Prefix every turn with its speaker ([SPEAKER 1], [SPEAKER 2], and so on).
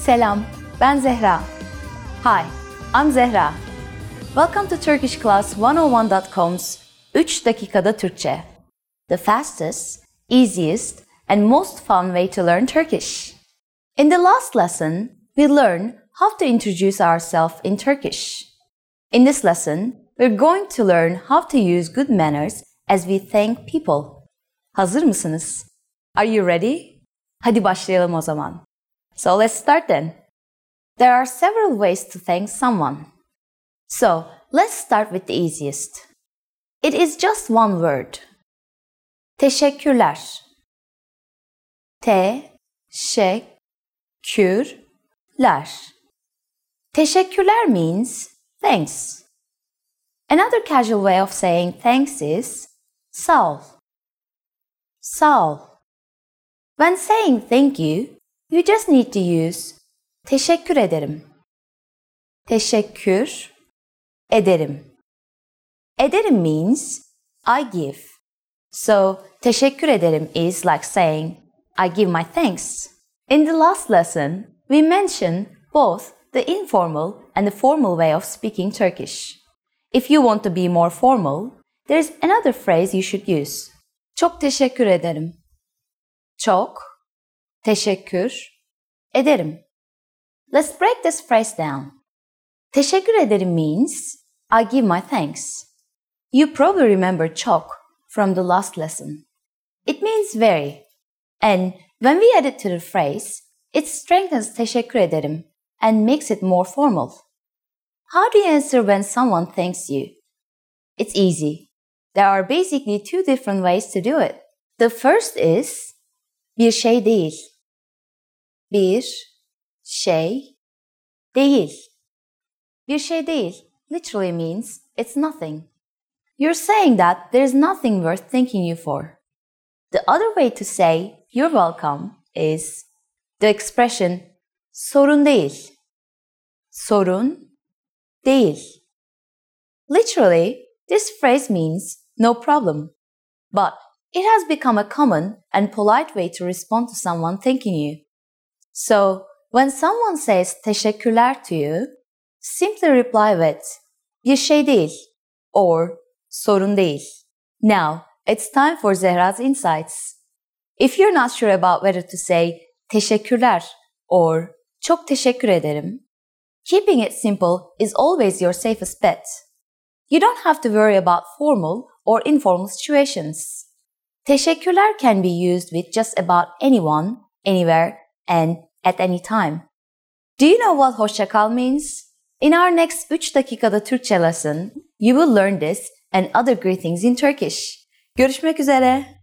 [SPEAKER 1] Selam, ben Zehra. Hi, I'm Zehra. Welcome to TurkishClass101.com's 3 dakikada Türkçe. The fastest, easiest, and most fun way to learn Turkish. In the last lesson, we learned how to introduce ourselves in Turkish. In this lesson, we're going to learn how to use good manners as we thank people. Hazır mısınız? Are you ready? Hadi başlayalım o zaman. So let's start then. There are several ways to thank someone. So let's start with the easiest. It is just one word. Teşekkürler. Te şekkürler. Teşekkürler means thanks. Another casual way of saying thanks is sağ ol. Sağ ol. When saying thank you, you just need to use teşekkür ederim. Teşekkür ederim. Ederim means I give. So teşekkür ederim is like saying I give my thanks. In the last lesson, we mentioned both the informal and the formal way of speaking Turkish. If you want to be more formal, there is another phrase you should use. Çok teşekkür ederim. Çok teşekkür ederim. Let's break this phrase down. Teşekkür ederim means I give my thanks. You probably remember çok from the last lesson. It means very. And when we add it to the phrase, it strengthens teşekkür ederim and makes it more formal. How do you answer when someone thanks you? It's easy. There are basically two different ways to do it. The first is bir şey değil. Bir şey değil. Bir şey değil literally means it's nothing. You're saying that there's nothing worth thanking you for. The other way to say you're welcome is the expression sorun değil. Sorun değil. Literally, this phrase means no problem. But it has become a common and polite way to respond to someone thanking you. So, when someone says teşekkürler to you, simply reply with bir şey değil or sorun değil. Now, it's time for Zehra's insights. If you're not sure about whether to say teşekkürler or çok teşekkür ederim, keeping it simple is always your safest bet. You don't have to worry about formal or informal situations. Teşekkürler can be used with just about anyone, anywhere, and at any time. Do you know what hoşçakal means? In our next 3 dakikada Türkçe lesson, you will learn this and other greetings in Turkish. Görüşmek üzere.